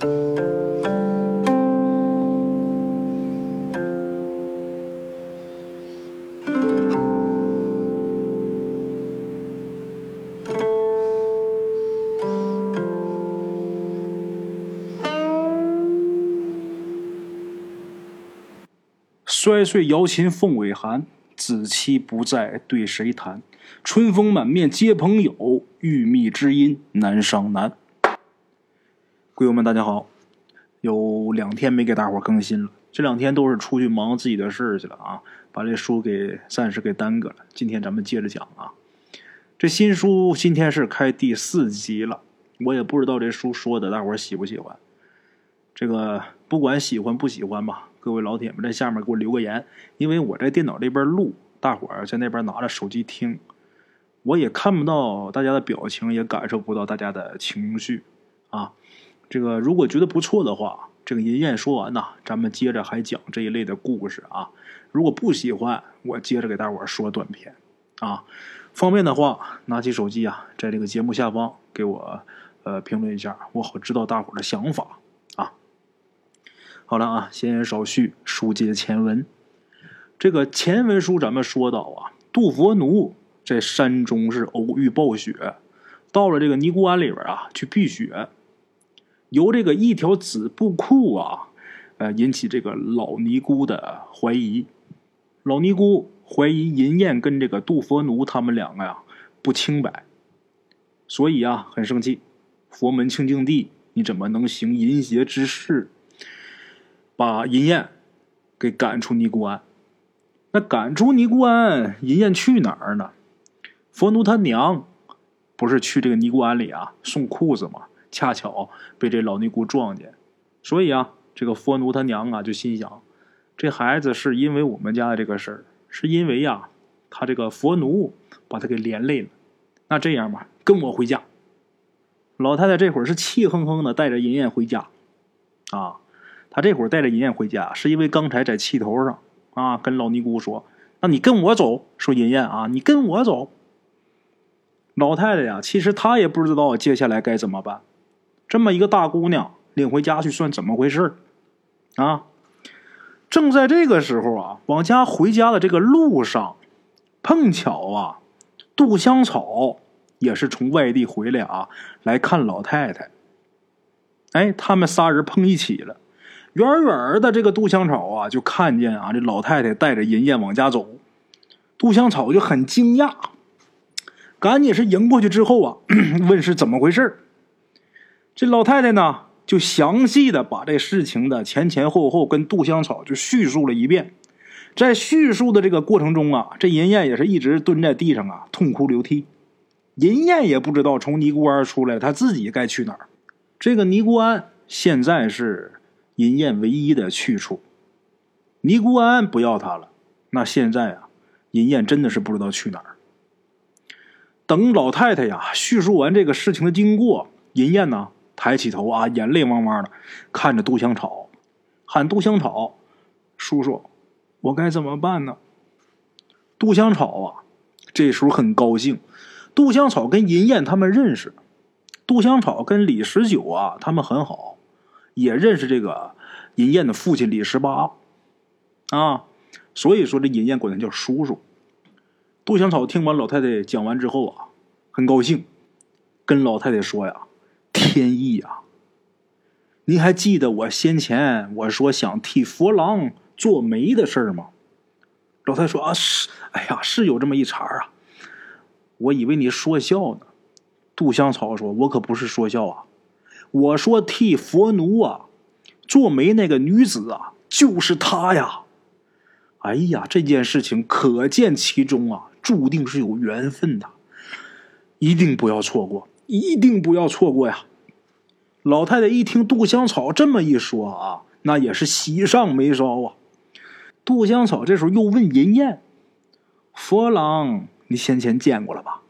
摔碎瑶琴凤尾寒，子期不在对谁弹？春风满面皆朋友，玉觅知音难上难。朋友们，大家好！有两天没给大伙更新了，这两天都是出去忙自己的事去了啊，把这书给暂时给耽搁了。今天咱们接着讲啊，这新书今天是开第四集了，我也不知道这书说的大伙喜不喜欢。这个不管喜欢不喜欢吧。各位老铁们，在下面给我留个言，因为我在电脑这边录，大伙儿在那边拿着手机听，我也看不到大家的表情，也感受不到大家的情绪啊。这个如果觉得不错的话，这个银燕说完呐，咱们接着还讲这一类的故事啊。如果不喜欢，我接着给大伙儿说短片啊。方便的话，拿起手机啊，在这个节目下方给我呃评论一下，我好知道大伙儿的想法啊。好了啊，闲言少叙，书接前文。这个前文书咱们说到啊，杜佛奴在山中是偶遇暴雪，到了这个尼姑庵里边啊去避雪，由这个一条紫布裤啊，呃引起这个老尼姑的怀疑。老尼姑怀疑银燕跟这个杜佛奴他们两个呀不清白，所以啊很生气。佛门清净地，你怎么能行淫邪之事？把银燕给赶出尼姑庵，那赶出尼姑庵，银燕去哪儿呢？佛奴他娘不是去这个尼姑庵里啊送裤子吗？恰巧被这老尼姑撞见，所以啊，这个佛奴他娘啊就心想，这孩子是因为我们家的这个事儿，是因为呀他这个佛奴把他给连累了。那这样吧，跟我回家。老太太这会儿是气哼哼的带着银燕回家，啊。她这会儿带着银燕回家，是因为刚才在气头上啊，跟老尼姑说：“那你跟我走。”说银燕啊，你跟我走。老太太呀，其实她也不知道接下来该怎么办。这么一个大姑娘领回家去，算怎么回事啊？正在这个时候啊，往家回家的这个路上，碰巧啊，杜香草也是从外地回来啊，来看老太太。哎，他们仨人碰一起了。远远的，这个杜香草啊，就看见啊，这老太太带着银燕往家走。杜香草就很惊讶，赶紧是迎过去之后啊，问是怎么回事这老太太呢，就详细的把这事情的前前后后跟杜香草就叙述了一遍。在叙述的这个过程中啊，这银燕也是一直蹲在地上啊，痛哭流涕。银燕也不知道从尼姑庵出来，她自己该去哪儿。这个尼姑庵现在是。银燕唯一的去处，尼姑庵不要她了。那现在啊，银燕真的是不知道去哪儿。等老太太呀叙述完这个事情的经过，银燕呢抬起头啊，眼泪汪汪的看着杜香草，喊杜香草叔叔，我该怎么办呢？杜香草啊，这时候很高兴。杜香草跟银燕他们认识，杜香草跟李十九啊他们很好。也认识这个银燕的父亲李十八，啊，所以说这银燕管他叫叔叔。杜香草听完老太太讲完之后啊，很高兴，跟老太太说呀：“天意呀！您还记得我先前我说想替佛郎做媒的事儿吗？”老太说：“啊，是，哎呀，是有这么一茬啊，我以为你说笑呢。”杜香草说：“我可不是说笑啊。”我说替佛奴啊做媒那个女子啊，就是她呀！哎呀，这件事情可见其中啊，注定是有缘分的，一定不要错过，一定不要错过呀！老太太一听杜香草这么一说啊，那也是喜上眉梢啊。杜香草这时候又问银燕：“佛郎，你先前见过了吧？”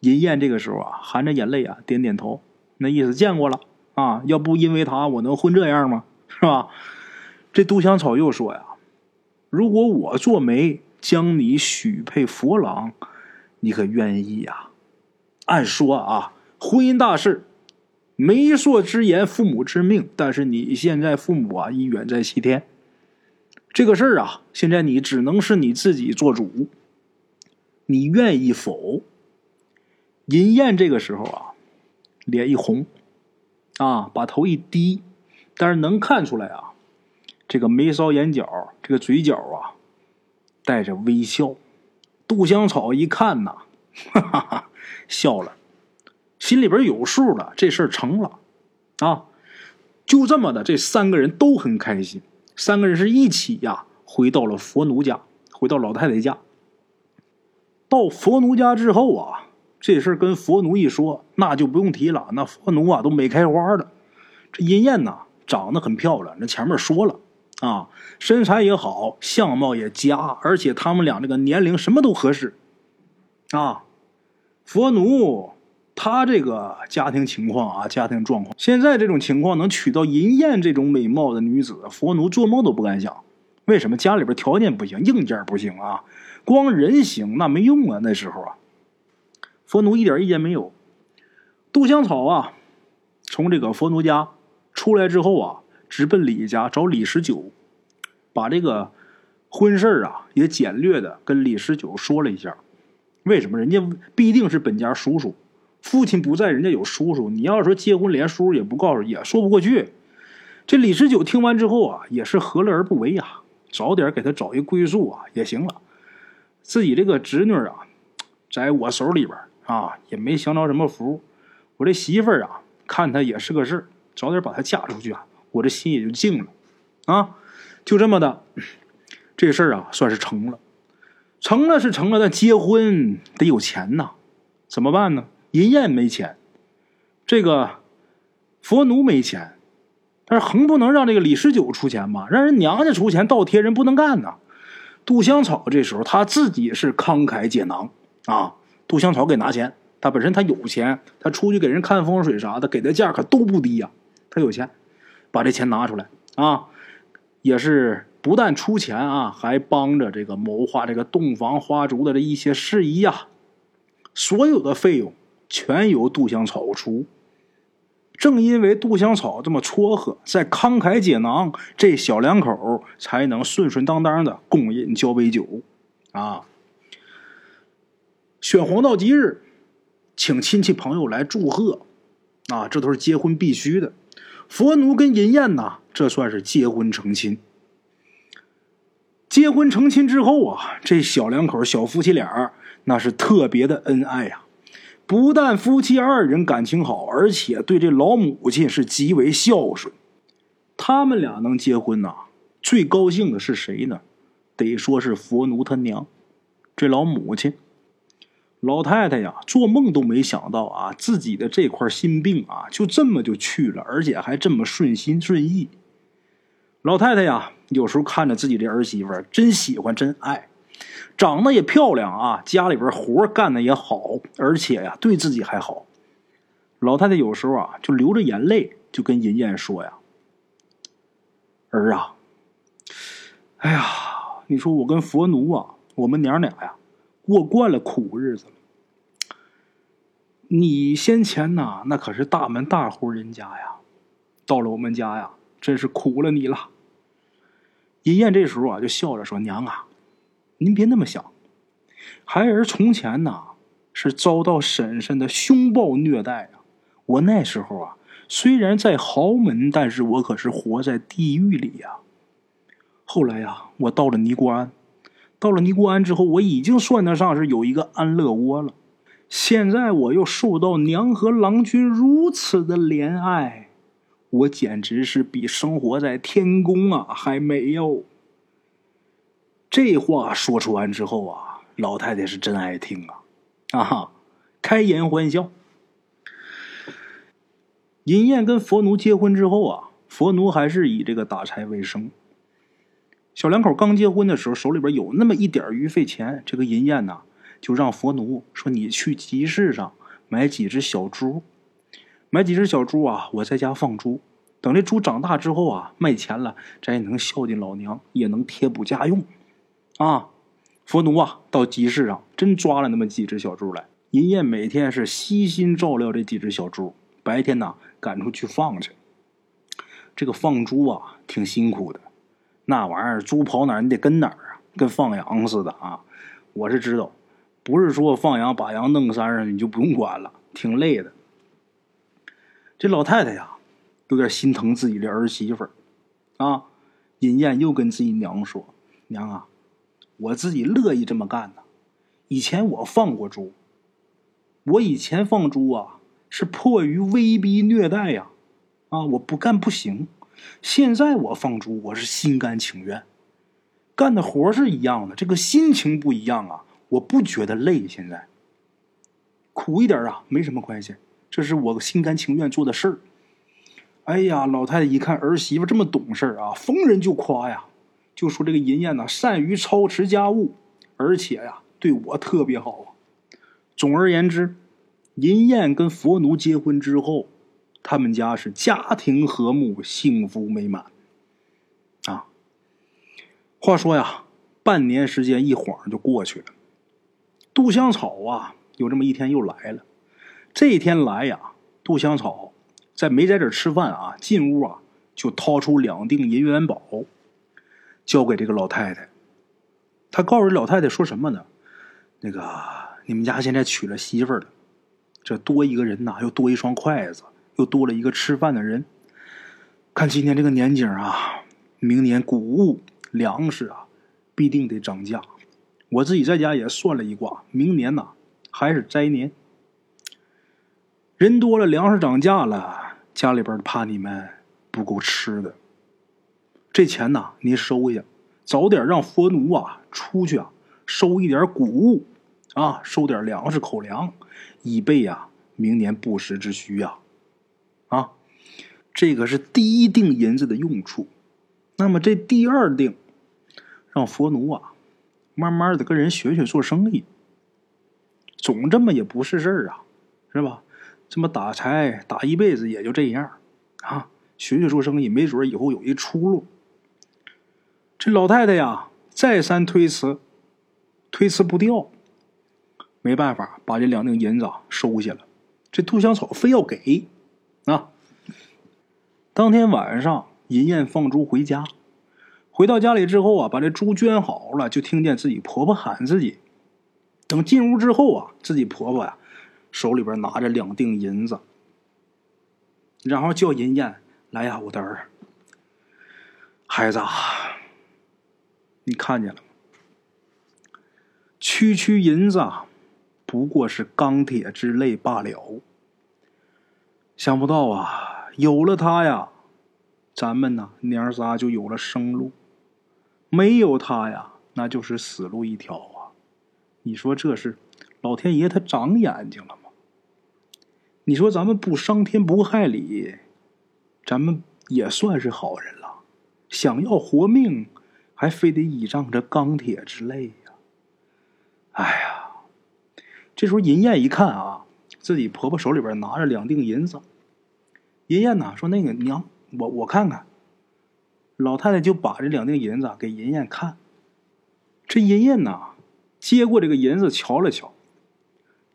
银燕这个时候啊，含着眼泪啊，点点头。那意思见过了啊，要不因为他我能混这样吗？是吧？这杜香草又说呀：“如果我做媒将你许配佛郎，你可愿意呀？”按说啊，婚姻大事媒妁之言，父母之命。但是你现在父母啊已远在西天，这个事儿啊，现在你只能是你自己做主。你愿意否？银燕这个时候啊，脸一红，啊，把头一低，但是能看出来啊，这个眉梢眼角，这个嘴角啊，带着微笑。杜香草一看呐，哈哈哈，笑了，心里边有数了，这事儿成了，啊，就这么的，这三个人都很开心。三个人是一起呀，回到了佛奴家，回到老太太家。到佛奴家之后啊，这事儿跟佛奴一说，那就不用提了。那佛奴啊都没开花了。这银燕呐，长得很漂亮，那前面说了啊，身材也好，相貌也佳，而且他们俩这个年龄什么都合适啊。佛奴他这个家庭情况啊，家庭状况，现在这种情况能娶到银燕这种美貌的女子，佛奴做梦都不敢想。为什么？家里边条件不行，硬件不行啊。光人行那没用啊！那时候啊，佛奴一点意见没有。杜香草啊，从这个佛奴家出来之后啊，直奔李家找李十九，把这个婚事啊也简略的跟李十九说了一下。为什么？人家必定是本家叔叔，父亲不在，人家有叔叔。你要说结婚连叔叔也不告诉，也说不过去。这李十九听完之后啊，也是何乐而不为呀？早点给他找一归宿啊，也行了。自己这个侄女啊，在我手里边啊，也没享着什么福。我这媳妇儿啊，看她也是个事儿，早点把她嫁出去啊，我这心也就静了。啊，就这么的，这事儿啊，算是成了。成了是成了，但结婚得有钱呐，怎么办呢？银燕没钱，这个佛奴没钱，但是横不能让这个李十九出钱吧？让人娘家出钱倒贴人不能干呐。杜香草这时候他自己是慷慨解囊啊，杜香草给拿钱，他本身他有钱，他出去给人看风水啥的，给的价可都不低呀。他有钱，把这钱拿出来啊，也是不但出钱啊，还帮着这个谋划这个洞房花烛的这一些事宜呀，所有的费用全由杜香草出。正因为杜香草这么撮合，在慷慨解囊，这小两口才能顺顺当当的共饮交杯酒，啊！选黄道吉日，请亲戚朋友来祝贺，啊，这都是结婚必须的。佛奴跟银燕呐，这算是结婚成亲。结婚成亲之后啊，这小两口小夫妻俩那是特别的恩爱呀。不但夫妻二人感情好，而且对这老母亲是极为孝顺。他们俩能结婚呐，最高兴的是谁呢？得说是佛奴他娘，这老母亲，老太太呀，做梦都没想到啊，自己的这块心病啊，就这么就去了，而且还这么顺心顺意。老太太呀，有时候看着自己这儿媳妇，真喜欢，真爱。长得也漂亮啊，家里边活干的也好，而且呀，对自己还好。老太太有时候啊，就流着眼泪，就跟银燕说呀：“儿啊，哎呀，你说我跟佛奴啊，我们娘俩呀，过惯了苦日子了。你先前呐，那可是大门大户人家呀，到了我们家呀，真是苦了你了。”银燕这时候啊，就笑着说：“娘啊。”您别那么想，孩儿从前呐是遭到婶婶的凶暴虐待啊。我那时候啊虽然在豪门，但是我可是活在地狱里呀。后来呀，我到了尼姑庵，到了尼姑庵之后，我已经算得上是有一个安乐窝了。现在我又受到娘和郎君如此的怜爱，我简直是比生活在天宫啊还美哟。这话说出完之后啊，老太太是真爱听啊，啊哈，开颜欢笑。银燕跟佛奴结婚之后啊，佛奴还是以这个打柴为生。小两口刚结婚的时候，手里边有那么一点余费钱，这个银燕呐，就让佛奴说：“你去集市上买几只小猪，买几只小猪啊，我在家放猪。等这猪长大之后啊，卖钱了，咱也能孝敬老娘，也能贴补家用。”啊，佛奴啊，到集市上真抓了那么几只小猪来。银燕每天是悉心照料这几只小猪，白天呢赶出去放去。这个放猪啊，挺辛苦的。那玩意儿，猪跑哪儿，你得跟哪儿啊，跟放羊似的啊。我是知道，不是说放羊把羊弄山上你就不用管了，挺累的。这老太太呀，有点心疼自己的儿媳妇儿啊。尹燕又跟自己娘说：“娘啊，我自己乐意这么干呢。以前我放过猪，我以前放猪啊，是迫于威逼虐待呀。”啊！我不干不行。现在我放猪，我是心甘情愿，干的活是一样的，这个心情不一样啊！我不觉得累，现在苦一点啊，没什么关系，这是我心甘情愿做的事儿。哎呀，老太太一看儿媳妇这么懂事啊，逢人就夸呀，就说这个银燕呐，善于操持家务，而且呀，对我特别好啊。总而言之，银燕跟佛奴结婚之后。他们家是家庭和睦、幸福美满，啊。话说呀，半年时间一晃就过去了。杜香草啊，有这么一天又来了。这一天来呀，杜香草在没在这吃饭啊，进屋啊就掏出两锭银元宝，交给这个老太太。他告诉老太太说什么呢？那个你们家现在娶了媳妇了，这多一个人呐，又多一双筷子。又多了一个吃饭的人。看今年这个年景啊，明年谷物、粮食啊，必定得涨价。我自己在家也算了一卦，明年呐还是灾年。人多了，粮食涨价了，家里边怕你们不够吃的。这钱呐，您收下，早点让佛奴啊出去啊收一点谷物啊，收点粮食口粮，以备呀明年不时之需呀。啊，这个是第一锭银子的用处。那么这第二锭，让佛奴啊，慢慢的跟人学学做生意。总这么也不是事儿啊，是吧？这么打柴打一辈子也就这样啊。学学做生意，没准以后有一出路。这老太太呀，再三推辞，推辞不掉，没办法，把这两锭银子收下了。这杜香草非要给。啊！当天晚上，银燕放猪回家，回到家里之后啊，把这猪圈好了，就听见自己婆婆喊自己。等进屋之后啊，自己婆婆呀，手里边拿着两锭银子，然后叫银燕来呀，我的儿，孩子，啊你看见了吗？区区银子，不过是钢铁之类罢了。想不到啊，有了他呀，咱们呐娘仨就有了生路；没有他呀，那就是死路一条啊！你说这是老天爷他长眼睛了吗？你说咱们不伤天不害理，咱们也算是好人了。想要活命，还非得倚仗着钢铁之类呀！哎呀，这时候银燕一看啊。自己婆婆手里边拿着两锭银子，银燕呐说：“那个娘，我我看看。”老太太就把这两锭银子给银燕看。这银燕呐接过这个银子瞧了瞧，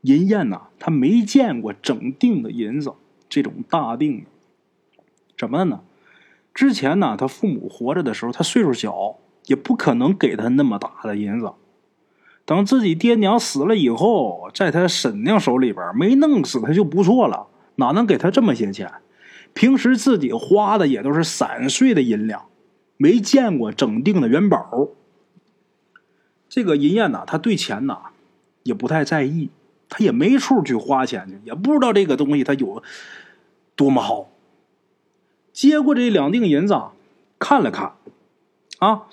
银燕呐她没见过整锭的银子，这种大锭的。怎么的呢？之前呢，他父母活着的时候，他岁数小，也不可能给他那么大的银子。等自己爹娘死了以后，在他婶娘手里边没弄死他就不错了，哪能给他这么些钱？平时自己花的也都是散碎的银两，没见过整锭的元宝。这个银燕呐，他对钱呐也不太在意，他也没处去花钱去，也不知道这个东西它有多么好。接过这两锭银子，看了看，啊，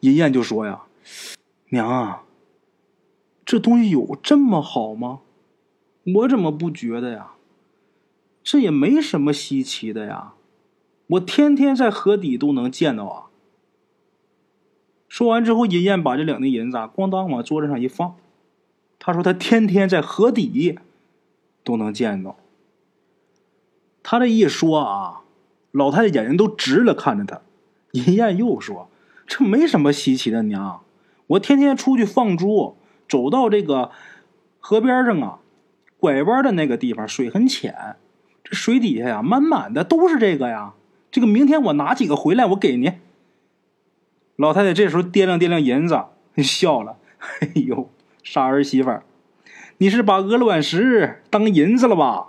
银燕就说呀：“娘啊。”这东西有这么好吗？我怎么不觉得呀？这也没什么稀奇的呀，我天天在河底都能见到啊。说完之后，银燕把这两锭银子咣当往桌子上一放，他说他天天在河底都能见到。他这一说啊，老太太眼睛都直了，看着他。银燕又说：“这没什么稀奇的，娘，我天天出去放猪。”走到这个河边上啊，拐弯的那个地方水很浅，这水底下呀，满满的都是这个呀。这个明天我拿几个回来，我给您。老太太这时候掂量掂量银子，笑了：“哎呦，傻儿媳妇，你是把鹅卵石当银子了吧？”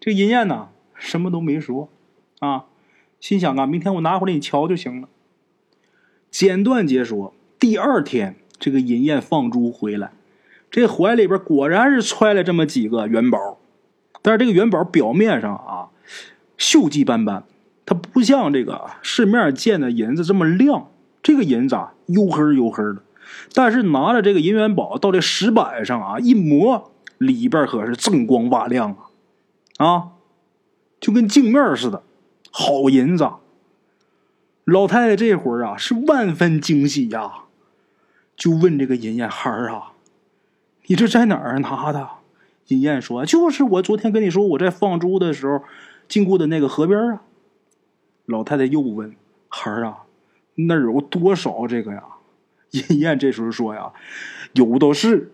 这银燕呢，什么都没说，啊，心想啊，明天我拿回来你瞧就行了。简短截说，第二天这个银燕放猪回来，这怀里边果然是揣了这么几个元宝，但是这个元宝表面上啊，锈迹斑斑，它不像这个市面见的银子这么亮。这个银子啊，黝黑黝黑的，但是拿着这个银元宝到这石板上啊一磨，里边可是锃光瓦亮啊，啊，就跟镜面似的，好银子。老太太这会儿啊是万分惊喜呀，就问这个银燕孩儿啊：“你这在哪儿拿的？”银燕说：“就是我昨天跟你说我在放猪的时候经过的那个河边啊。”老太太又问：“孩儿啊，那儿有多少这个呀？” 银燕这时候说：“呀，有的是。”